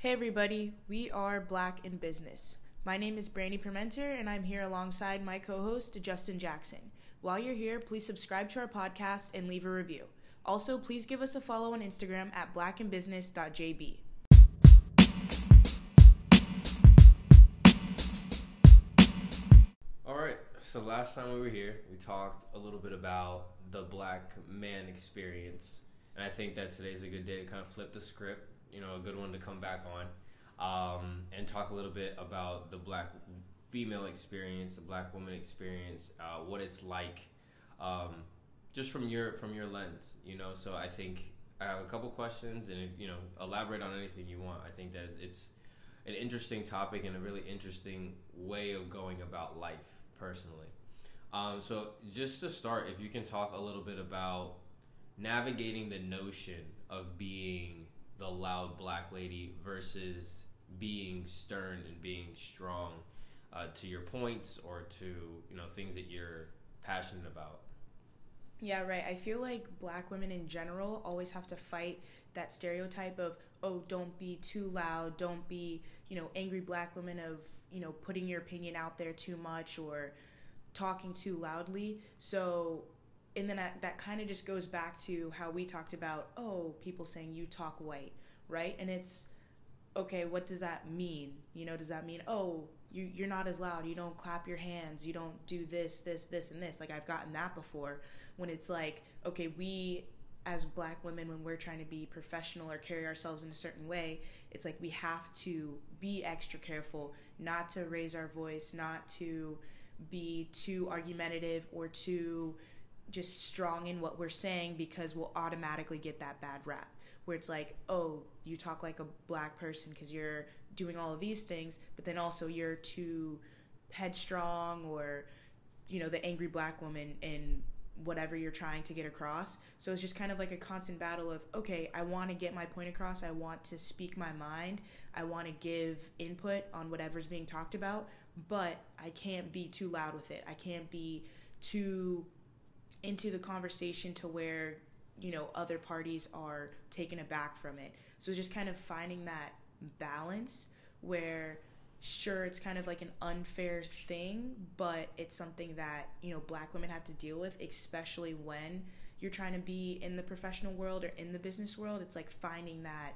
Hey everybody, we are Black in Business. My name is Brandy Permenter and I'm here alongside my co host, Justin Jackson. While you're here, please subscribe to our podcast and leave a review. Also, please give us a follow on Instagram at blackandbusiness.jb. All right. So last time we were here, we talked a little bit about the black man experience, and I think that today's a good day to kind of flip the script. You know, a good one to come back on, um, and talk a little bit about the black female experience, the black woman experience, uh, what it's like, um, just from your from your lens. You know, so I think I have a couple questions, and if, you know, elaborate on anything you want. I think that it's an interesting topic and a really interesting way of going about life personally. Um, so, just to start, if you can talk a little bit about navigating the notion of being the loud black lady versus being stern and being strong uh, to your points or to you know things that you're passionate about. Yeah, right. I feel like black women in general always have to fight that stereotype of, oh, don't be too loud, don't be, you know, angry black women of, you know, putting your opinion out there too much or talking too loudly. So, and then that, that kind of just goes back to how we talked about, oh, people saying you talk white, right? And it's, okay, what does that mean? You know, does that mean, oh, you, you're not as loud, you don't clap your hands, you don't do this, this, this, and this? Like, I've gotten that before when it's like, okay, we as black women, when we're trying to be professional or carry ourselves in a certain way, it's like we have to be extra careful not to raise our voice, not to be too argumentative or too just strong in what we're saying because we'll automatically get that bad rap where it's like, oh, you talk like a black person because you're doing all of these things, but then also you're too headstrong or, you know, the angry black woman in whatever you're trying to get across. So it's just kind of like a constant battle of, okay, I want to get my point across. I want to speak my mind. I want to give input on whatever's being talked about, but I can't be too loud with it. I can't be too into the conversation to where, you know, other parties are taken aback from it. So just kind of finding that balance where sure it's kind of like an unfair thing but it's something that you know black women have to deal with especially when you're trying to be in the professional world or in the business world it's like finding that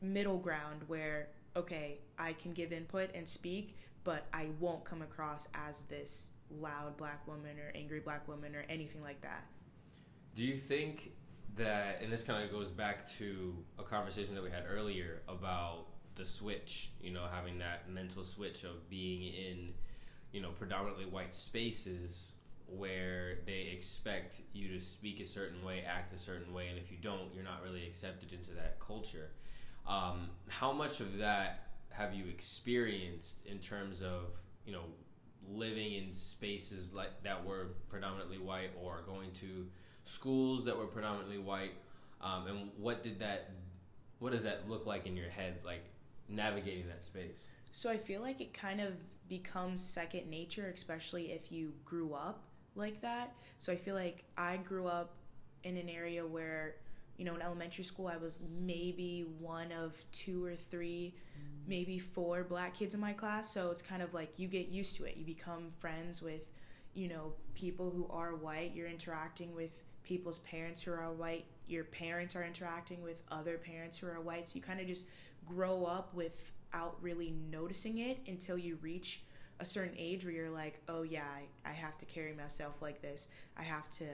middle ground where okay i can give input and speak but i won't come across as this loud black woman or angry black woman or anything like that do you think that and this kind of goes back to a conversation that we had earlier about the switch, you know, having that mental switch of being in, you know, predominantly white spaces where they expect you to speak a certain way, act a certain way, and if you don't, you're not really accepted into that culture. Um, how much of that have you experienced in terms of, you know, living in spaces like that were predominantly white or going to schools that were predominantly white? Um, and what did that, what does that look like in your head? Like, navigating that space? So I feel like it kind of becomes second nature, especially if you grew up like that. So I feel like I grew up in an area where, you know, in elementary school, I was maybe one of two or three, maybe four black kids in my class. So it's kind of like you get used to it. You become friends with, you know, people who are white. You're interacting with people's parents who are white. Your parents are interacting with other parents who are white. So you kind of just grow up without really noticing it until you reach a certain age where you're like, oh yeah, I, I have to carry myself like this. I have to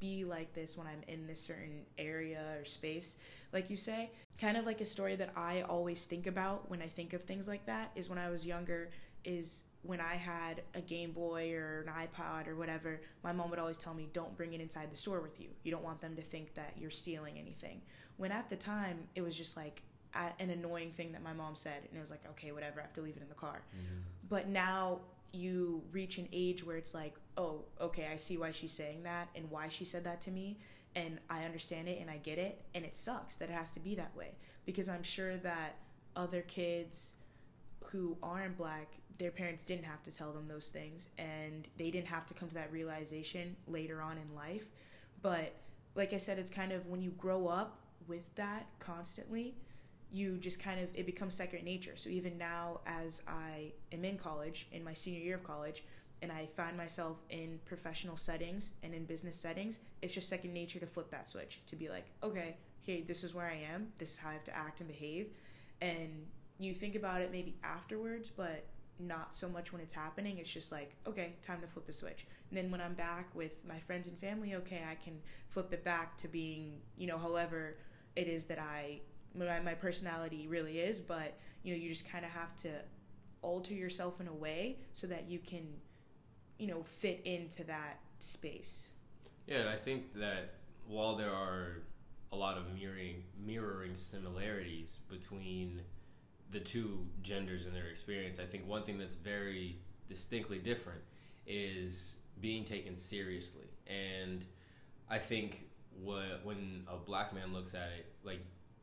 be like this when I'm in this certain area or space, like you say. Kind of like a story that I always think about when I think of things like that is when I was younger, is when I had a Game Boy or an iPod or whatever, my mom would always tell me, don't bring it inside the store with you. You don't want them to think that you're stealing anything. When at the time, it was just like, an annoying thing that my mom said and it was like okay whatever i have to leave it in the car mm-hmm. but now you reach an age where it's like oh okay i see why she's saying that and why she said that to me and i understand it and i get it and it sucks that it has to be that way. Because i'm sure that other kids who aren't black their parents didn't have to tell them those things and they didn't have to come to that realization later on in life. But like i said it's kind of when you grow up with that constantly you just kind of it becomes second nature. So even now, as I am in college, in my senior year of college, and I find myself in professional settings and in business settings, it's just second nature to flip that switch to be like, okay, hey, this is where I am, this is how I have to act and behave. And you think about it maybe afterwards, but not so much when it's happening. It's just like, okay, time to flip the switch. And then when I'm back with my friends and family, okay, I can flip it back to being, you know, however it is that I my, my personality really is, but you know, you just kind of have to alter yourself in a way so that you can, you know, fit into that space. Yeah, and I think that while there are a lot of mirroring mirroring similarities between the two genders and their experience, I think one thing that's very distinctly different is being taken seriously. And I think what, when a black man looks at it, like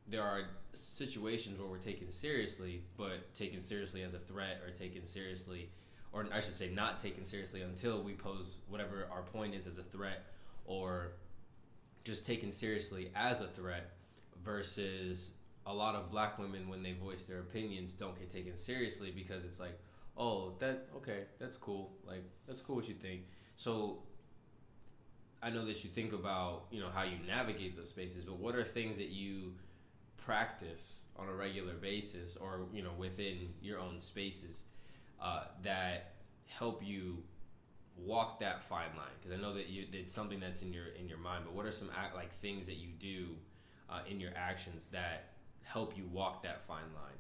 there are situations where we're taken seriously, but taken seriously as a threat or taken seriously, or I should say, not taken seriously until we pose whatever our point is as a threat, or just taken seriously as a threat, versus a lot of black women when they voice their opinions don't get taken seriously because it's like, oh, that okay, that's cool, like that's cool what you think. So I know that you think about you know how you navigate those spaces, but what are things that you practice on a regular basis or you know within your own spaces uh, that help you walk that fine line. Because i know that you it's something that's in your in your mind but what are some act, like things that you do uh, in your actions that help you walk that fine line?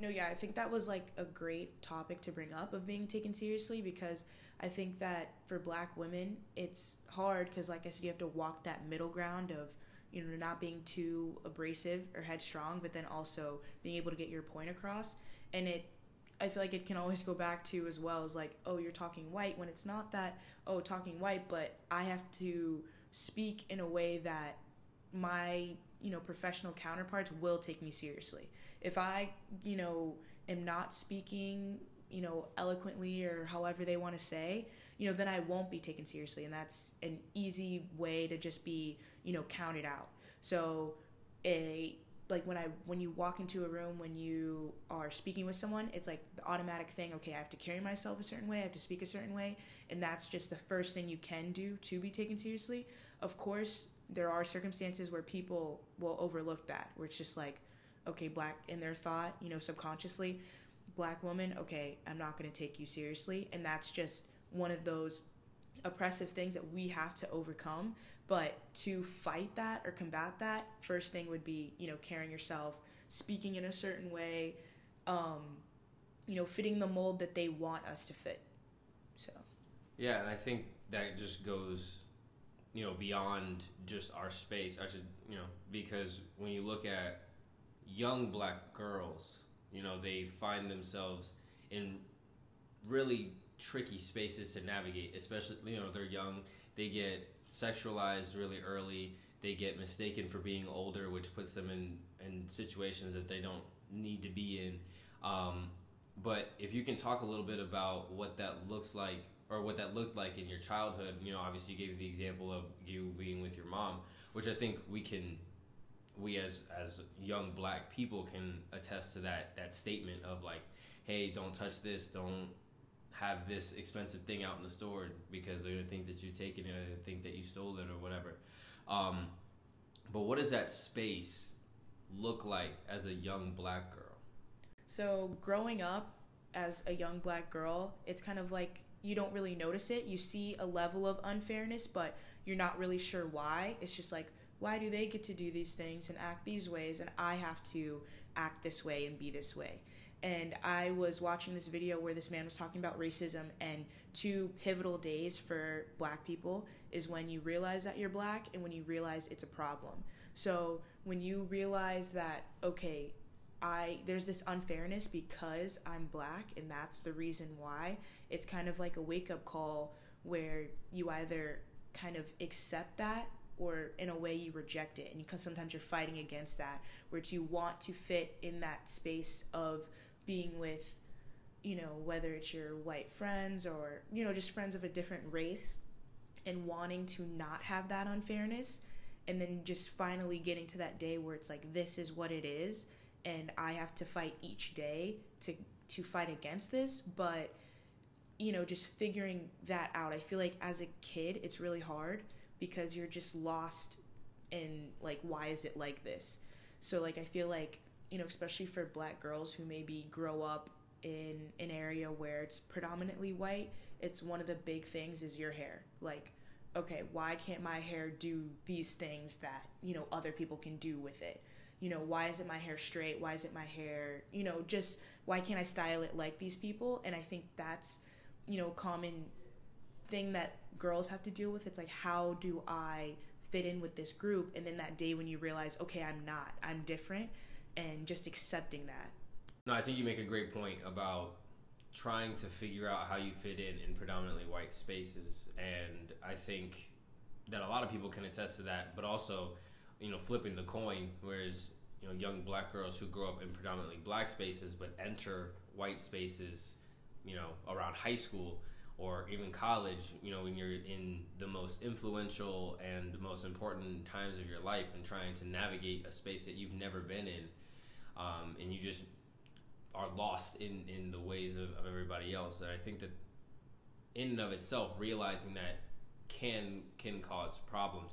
No yeah i think that was like a great topic to bring up of being taken seriously because i think that for black women it's hard because like i said you have to walk that middle ground of you know, not being too abrasive or headstrong, but then also being able to get your point across. And it, I feel like it can always go back to as well as like, oh, you're talking white when it's not that, oh, talking white, but I have to speak in a way that my, you know, professional counterparts will take me seriously. If I, you know, am not speaking, you know, eloquently or however they want to say, you know, then I won't be taken seriously. And that's an easy way to just be, you know, counted out. So a like when I when you walk into a room when you are speaking with someone, it's like the automatic thing, okay, I have to carry myself a certain way, I have to speak a certain way, and that's just the first thing you can do to be taken seriously. Of course, there are circumstances where people will overlook that, where it's just like, okay, black in their thought, you know, subconsciously, black woman, okay, I'm not going to take you seriously, and that's just one of those oppressive things that we have to overcome. But to fight that or combat that, first thing would be, you know, caring yourself, speaking in a certain way, um, you know, fitting the mold that they want us to fit. So. Yeah, and I think that just goes, you know, beyond just our space. I should, you know, because when you look at young black girls, you know, they find themselves in really tricky spaces to navigate, especially you know they're young. They get sexualized really early. They get mistaken for being older, which puts them in in situations that they don't need to be in. Um, but if you can talk a little bit about what that looks like or what that looked like in your childhood, you know, obviously you gave the example of you being with your mom, which I think we can we as as young black people can attest to that that statement of like, hey, don't touch this, don't have this expensive thing out in the store because they're gonna think that you're taking it, or they think that you stole it, or whatever. Um, but what does that space look like as a young black girl? So growing up as a young black girl, it's kind of like you don't really notice it. You see a level of unfairness, but you're not really sure why. It's just like, why do they get to do these things and act these ways, and I have to act this way and be this way? and I was watching this video where this man was talking about racism and two pivotal days for black people is when you realize that you're black and when you realize it's a problem. So when you realize that okay, I there's this unfairness because I'm black and that's the reason why, it's kind of like a wake-up call where you either kind of accept that or in a way you reject it. And because sometimes you're fighting against that where you want to fit in that space of being with you know whether it's your white friends or you know just friends of a different race and wanting to not have that unfairness. And then just finally getting to that day where it's like this is what it is and I have to fight each day to to fight against this, but you know, just figuring that out. I feel like as a kid, it's really hard because you're just lost in like why is it like this? So like I feel like, you know, especially for black girls who maybe grow up in an area where it's predominantly white, it's one of the big things is your hair. Like okay, why can't my hair do these things that, you know, other people can do with it? You know, why isn't my hair straight? Why isn't my hair, you know, just why can't I style it like these people? And I think that's, you know, common thing that girls have to deal with. It's like, how do I fit in with this group? And then that day when you realize, okay, I'm not, I'm different, and just accepting that. No, I think you make a great point about trying to figure out how you fit in in predominantly white spaces and i think that a lot of people can attest to that but also you know flipping the coin whereas you know young black girls who grow up in predominantly black spaces but enter white spaces you know around high school or even college you know when you're in the most influential and the most important times of your life and trying to navigate a space that you've never been in um, and you just are lost in in the ways of, of everybody else. And I think that in and of itself, realizing that can can cause problems.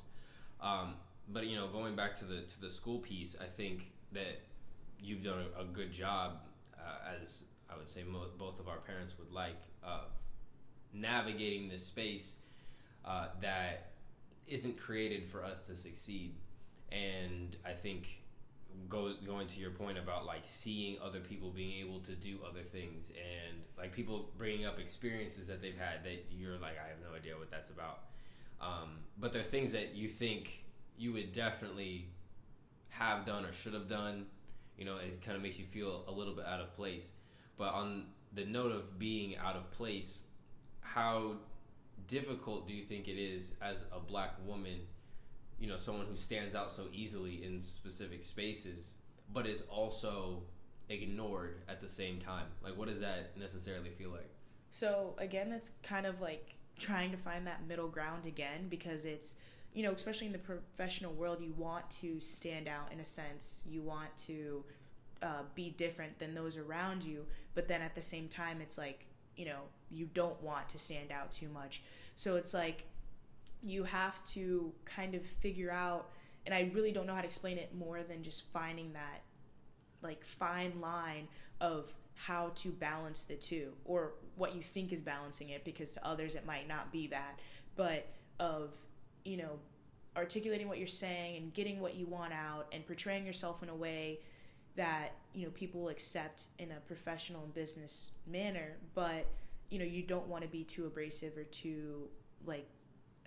Um, but you know, going back to the to the school piece, I think that you've done a, a good job, uh, as I would say mo- both of our parents would like, of navigating this space uh, that isn't created for us to succeed. And I think go, going to your point about like seeing other people being able to do other things and like people bringing up experiences that they've had that you're like I have no idea what that's about um, but they're things that you think you would definitely have done or should have done you know it kind of makes you feel a little bit out of place but on the note of being out of place how difficult do you think it is as a black woman you know someone who stands out so easily in specific spaces but is also ignored at the same time? Like what does that necessarily feel like? So again that's kind of like trying to find that middle ground again because it's you know especially in the professional world you want to stand out in a sense. You want to uh, be different than those around you but then at the same time it's like you know you don't want to stand out too much. So it's like you have to kind of figure out and I really don't know how to explain it more than just finding that like fine line of how to balance the two or what you think is balancing it because to others it might not be that but of you know articulating what you're saying and getting what you want out and portraying yourself in a way that you know people will accept in a professional and business manner but you know you don't want to be too abrasive or too like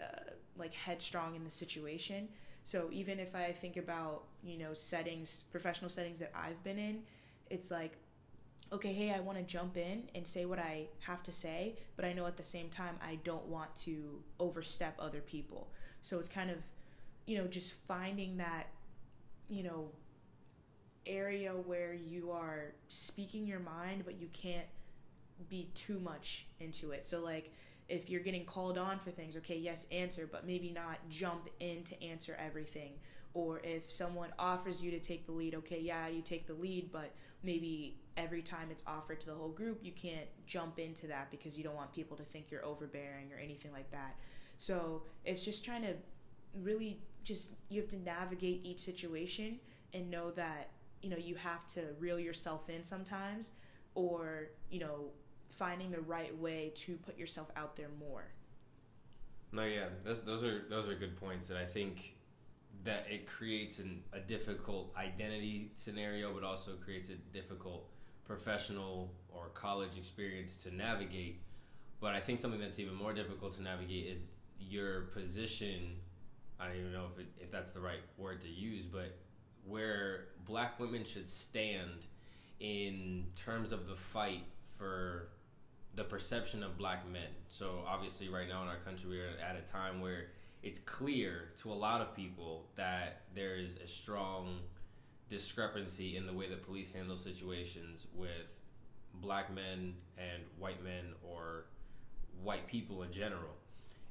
uh, like headstrong in the situation. So even if I think about you know settings, professional settings that I've been in, it's like, okay, hey, I want to jump in and say what I have to say, but I know at the same time I don't want to overstep other people. So it's kind of, you know, just finding that, you know, area where you are speaking your mind, but you can't be too much into it. So like if you're getting called on for things, okay, yes, answer, but maybe not jump in to answer everything. Or if someone offers you to take the lead, okay, yeah, you take the lead, but maybe every time it's offered to the whole group, you can't jump into that because you don't want people to think you're overbearing or anything like that. So it's just trying to really just, you have to navigate each situation and know that, you know, you have to reel yourself in sometimes or, you know, finding the right way to put yourself out there more. No, yeah, those, those are those are good points, and I think that it creates an, a difficult identity scenario, but also creates a difficult professional or college experience to navigate. But I think something that's even more difficult to navigate is your position. I don't even know if it, if that's the right word to use, but where black women should stand in terms of the fight for the perception of black men. So obviously, right now in our country, we're at a time where it's clear to a lot of people that there is a strong discrepancy in the way that police handle situations with black men and white men or white people in general.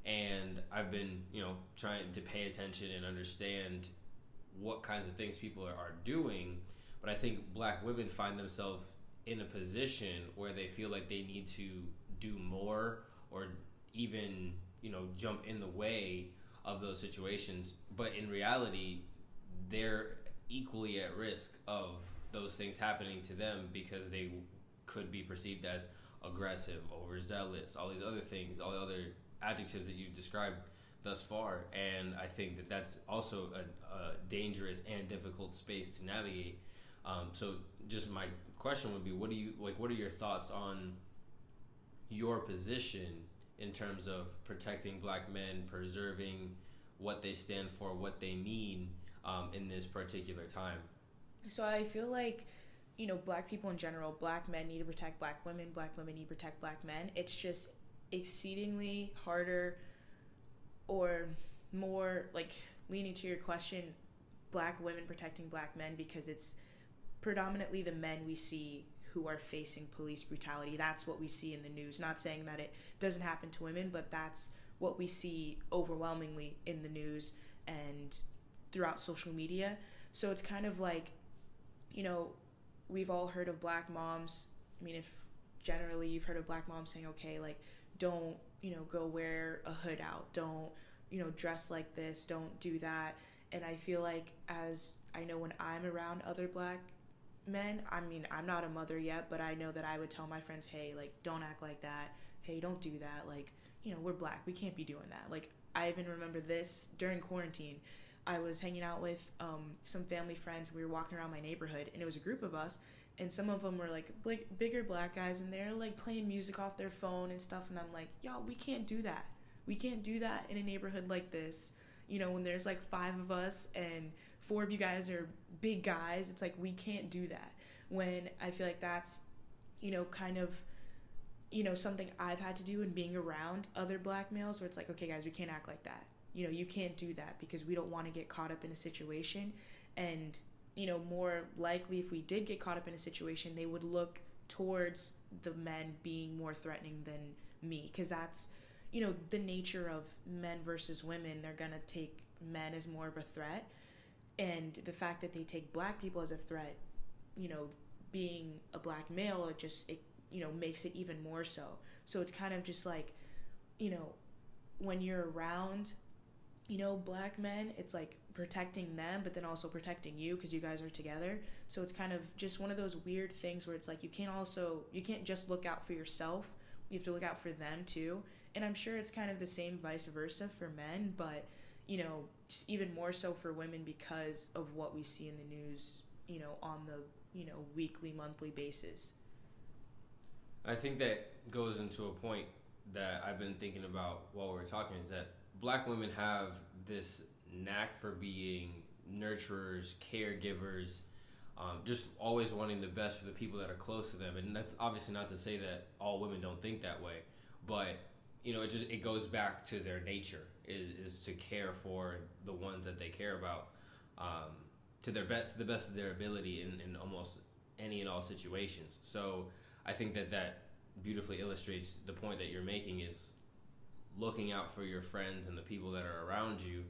And I've been, you know, trying to pay attention and understand what kinds of things people are, are doing. but I think black women find themselves in a position where they feel like they need to do more or even you know jump in the way of those situations. But in reality they're equally at risk of those things happening to them because they could be perceived as aggressive overzealous all these other things all the other adjectives that you described thus far. And i think that that's also a, a dangerous and difficult space to navigate um, so just my question would be what do you like what are your thoughts on your position in terms of protecting black men preserving what they stand for what they mean um, in this particular time? So i feel like you know black people in general black men need to protect black women black women need to protect black men. It's just exceedingly harder or more like leaning to your question black women protecting black men because it's predominantly the men we see who are facing police brutality. That's what we see in the news. Not saying that it doesn't happen to women, but that's what we see overwhelmingly in the news and throughout social media. So it's kind of like, you know, we've all heard of black moms. I mean, if generally you've heard of black moms saying, okay, like, don't, you know, go wear a hood out. Don't, you know, dress like this. Don't do that. And I feel like as I know when I'm around other black men i mean i'm not a mother yet but i know that i would tell my friends hey like don't act like that. Hey don't do that. Like you know we're black. We can't be doing that. Like i even remember this during quarantine i was hanging out with um, some family friends. We were walking around my neighborhood and it was a group of us and some of them were like bigger black guys and they're like playing music off their phone and stuff and i'm like y'all we can't do that. We can't do that in a neighborhood like this. You know when there's like five of us and four of you guys are big guys. It's like we can't do that. When I feel like that's, you know, kind of, you know, something I've had to do in being around other black males where it's like, okay, guys, we can't act like that. You know, you can't do that because we don't want to get caught up in a situation. And, you know, more likely if we did get caught up in a situation, they would look towards the men being more threatening than me because that's, you know, the nature of men versus women. They're to take men as more of a threat and the fact that they take black people as a threat you know being a black male it just it you know makes it even more so. So it's kind of just like you know when you're around you know black men it's like protecting them but then also protecting you because you guys are together. So it's kind of just one of those weird things where it's like you can't also you can't just look out for yourself. You have to look out for them too. And i'm sure it's kind of the same vice versa for men but you know, even more so for women because of what we see in the news, you know, on the, you know, weekly, monthly basis. I think that goes into a point that I've been thinking about while we are talking is that black women have this knack for being nurturers, caregivers, um, just always wanting the best for the people that are close to them. And that's obviously not to say that all women don't think that way, but you know, it just it goes back to their nature is, is to care for the ones that they care about um, to their best to the best of their ability in, in almost any and all situations. So I think that that beautifully illustrates the point that you're making is looking out for your friends and the people that are around you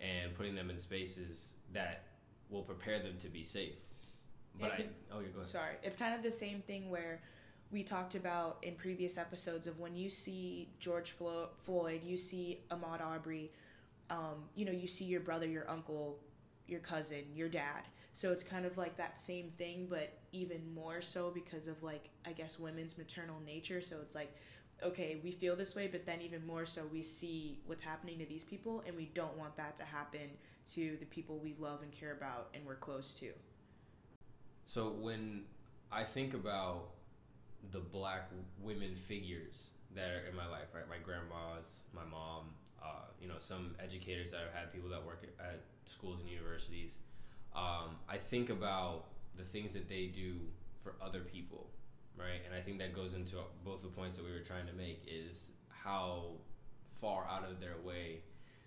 and putting them in spaces that will prepare them to be safe. But yeah, I, oh, yeah, go ahead. Sorry, it's kind of the same thing where we talked about in previous episodes of when you see George Floyd, you see Ahmaud Arbery, um, you know, you see your brother, your uncle, your cousin, your dad. So it's kind of like that same thing, but even more so because of like I guess women's maternal nature. So it's like, okay, we feel this way, but then even more so we see what's happening to these people, and we don't want that to happen to the people we love and care about and we're close to. So when I think about the black women figures that are in my life, right? My grandmas, my mom, uh, you know, some educators that I've had, people that work at schools and universities. Um, I think about the things that they do for other people, right? And I think that goes into both the points that we were trying to make is how far out of their way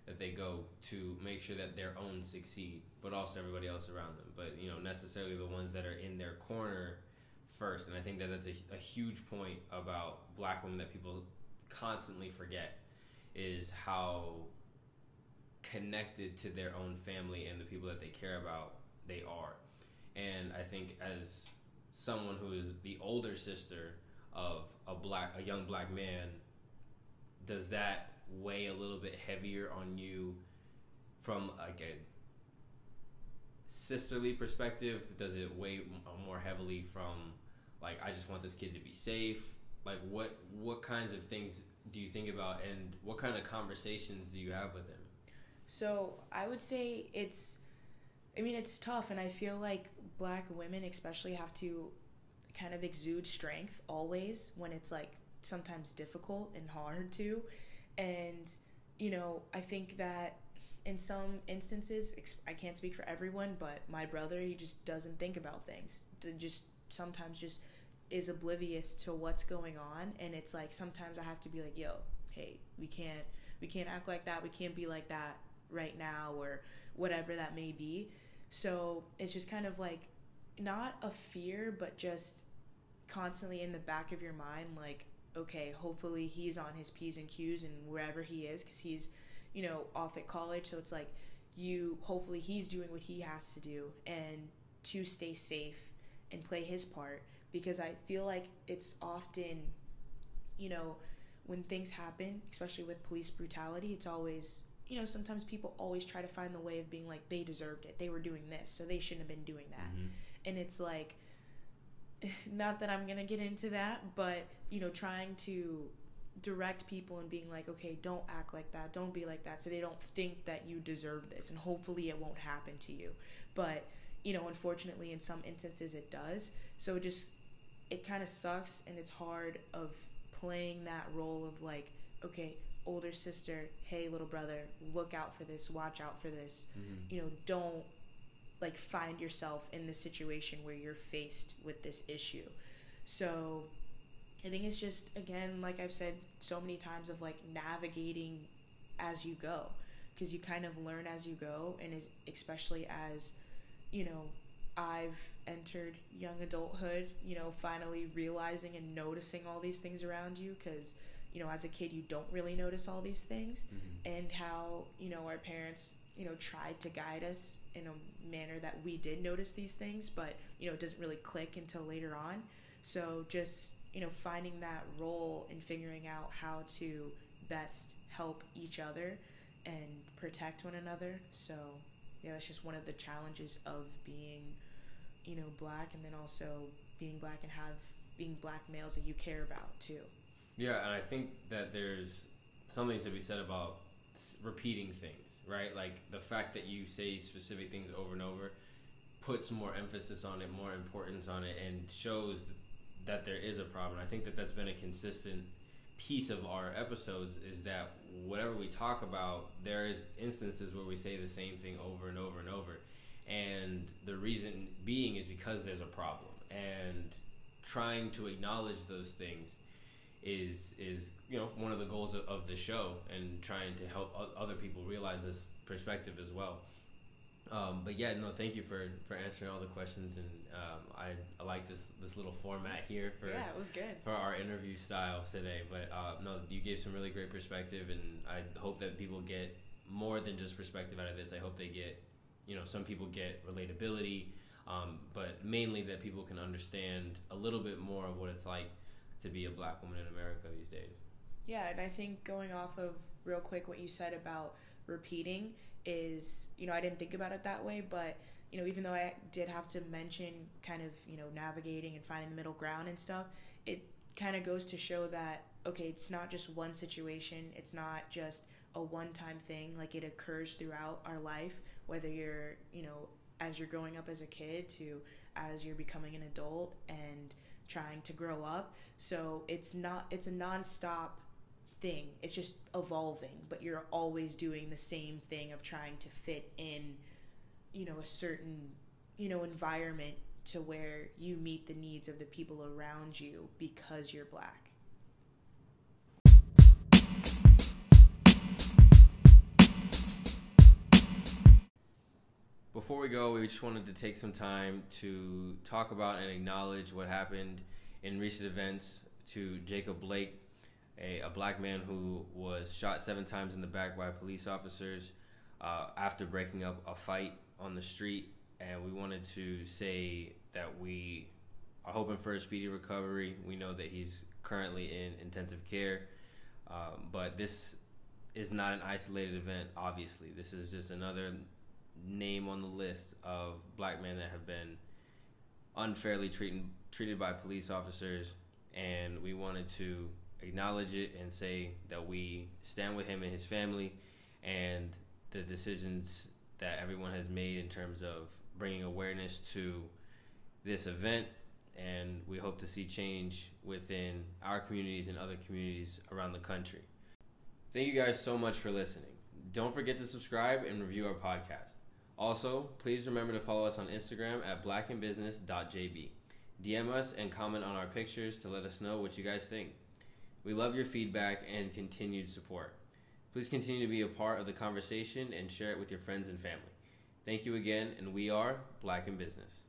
that they go to make sure that their own succeed, but also everybody else around them. But you know, necessarily the ones that are in their corner first, and I think that that's a, a huge point about black women that people constantly forget is how connected to their own family and the people that they care about they are. And I think as someone who is the older sister of a black a young black man, does that weigh a little bit heavier on you from like a sisterly perspective? Does it weigh more heavily from like I just want this kid to be safe? Like what what kinds of things do you think about and what kind of conversations do you have with him? So I would say it's, I mean, it's tough, and I feel like black women, especially, have to kind of exude strength always when it's like sometimes difficult and hard to. And, you know, I think that in some instances, I can't speak for everyone, but my brother, he just doesn't think about things. Just sometimes just is oblivious to what's going on. And it's like sometimes I have to be like, yo, hey, we can't. We can't act like that. We can't be like that right now or whatever that may be. So it's just kind of like not a fear, but just constantly in the back of your mind, like, okay, hopefully he's on his P's and Q's and wherever he is, because he's, you know, off at college. So it's like, you, hopefully he's doing what he has to do and to stay safe and play his part. Because I feel like it's often, you know, when things happen, especially with police brutality, it's always you know, sometimes people always try to find the way of being like, they deserved it. They were doing this, so they shouldn't have been doing that. Mm-hmm. And it's like, not that I'm going to get into that, but, you know, trying to direct people and being like, okay, don't act like that. Don't be like that. So they don't think that you deserve this. And hopefully it won't happen to you. But, you know, unfortunately, in some instances it does. So just, it kind of sucks and it's hard of playing that role of like, okay, older sister, hey, little brother, look out for this, watch out for this. Mm-hmm. You know, don't like find yourself in the situation where you're faced with this issue. So I think it's just, again, like I've said so many times, of like navigating as you go because you kind of learn as you go, and is especially as you know I've entered young adulthood, you know, finally realizing and noticing all these things around you because you know, as a kid, you don't really notice all these things, mm-hmm. and how you know our parents, you know, tried to guide us in a manner that we did notice these things, but you know, it doesn't really click until later on. So just you know, finding that role and figuring out how to best help each other and protect one another. So yeah, that's just one of the challenges of being, you know, black, and then also being black and have being black males that you care about too. Yeah, and I think that there's something to be said about repeating things, right? Like the fact that you say specific things over and over puts more emphasis on it, more importance on it, and shows that there is a problem. I think that that's been a consistent piece of our episodes is that whatever we talk about, there is instances where we say the same thing over and over and over. And the reason being is because there's a problem. And trying to acknowledge those things is is you know one of the goals of, of the show and trying to help other people realize this perspective as well. Um, but yeah, no, thank you for, for answering all the questions, and um, I, I like this this little format here for yeah, it was good for our interview style today. But uh, no, you gave some really great perspective, and I hope that people get more than just perspective out of this. I hope they get, you know, some people get relatability, um, but mainly that people can understand a little bit more of what it's like to be a black woman in America these days. Yeah, and I think going off of real quick what you said about repeating is, you know, I didn't think about it that way, but you know, even though I did have to mention kind of, you know, navigating and finding the middle ground and stuff, it kind of goes to show that okay, it's not just one situation, it's not just a one-time thing, like it occurs throughout our life, whether you're, you know, as you're growing up as a kid to as you're becoming an adult and trying to grow up. So it's not it's a nonstop thing. It's just evolving, but you're always doing the same thing of trying to fit in, you know, a certain, you know, environment to where you meet the needs of the people around you because you're black. Before we go, we just wanted to take some time to talk about and acknowledge what happened in recent events to Jacob Blake, a, a black man who was shot seven times in the back by police officers uh, after breaking up a fight on the street and we wanted to say that we are hoping for a speedy recovery. We know that he's currently in intensive care, um, but this is not an isolated event. Obviously, this is just another name on the list of black men that have been unfairly treated treated by police officers, and we wanted to acknowledge it and say that we stand with him and his family, and the decisions that everyone has made in terms of bringing awareness to this event and we hope to see change within our communities and other communities around the country. Thank you guys so much for listening. Don't forget to subscribe and review our podcast. Also, please remember to follow us on Instagram at blackandbusiness.jb. DM us and comment on our pictures to let us know what you guys think. We love your feedback and continued support. Please continue to be a part of the conversation and share it with your friends and family. Thank you again, and we are Black in Business.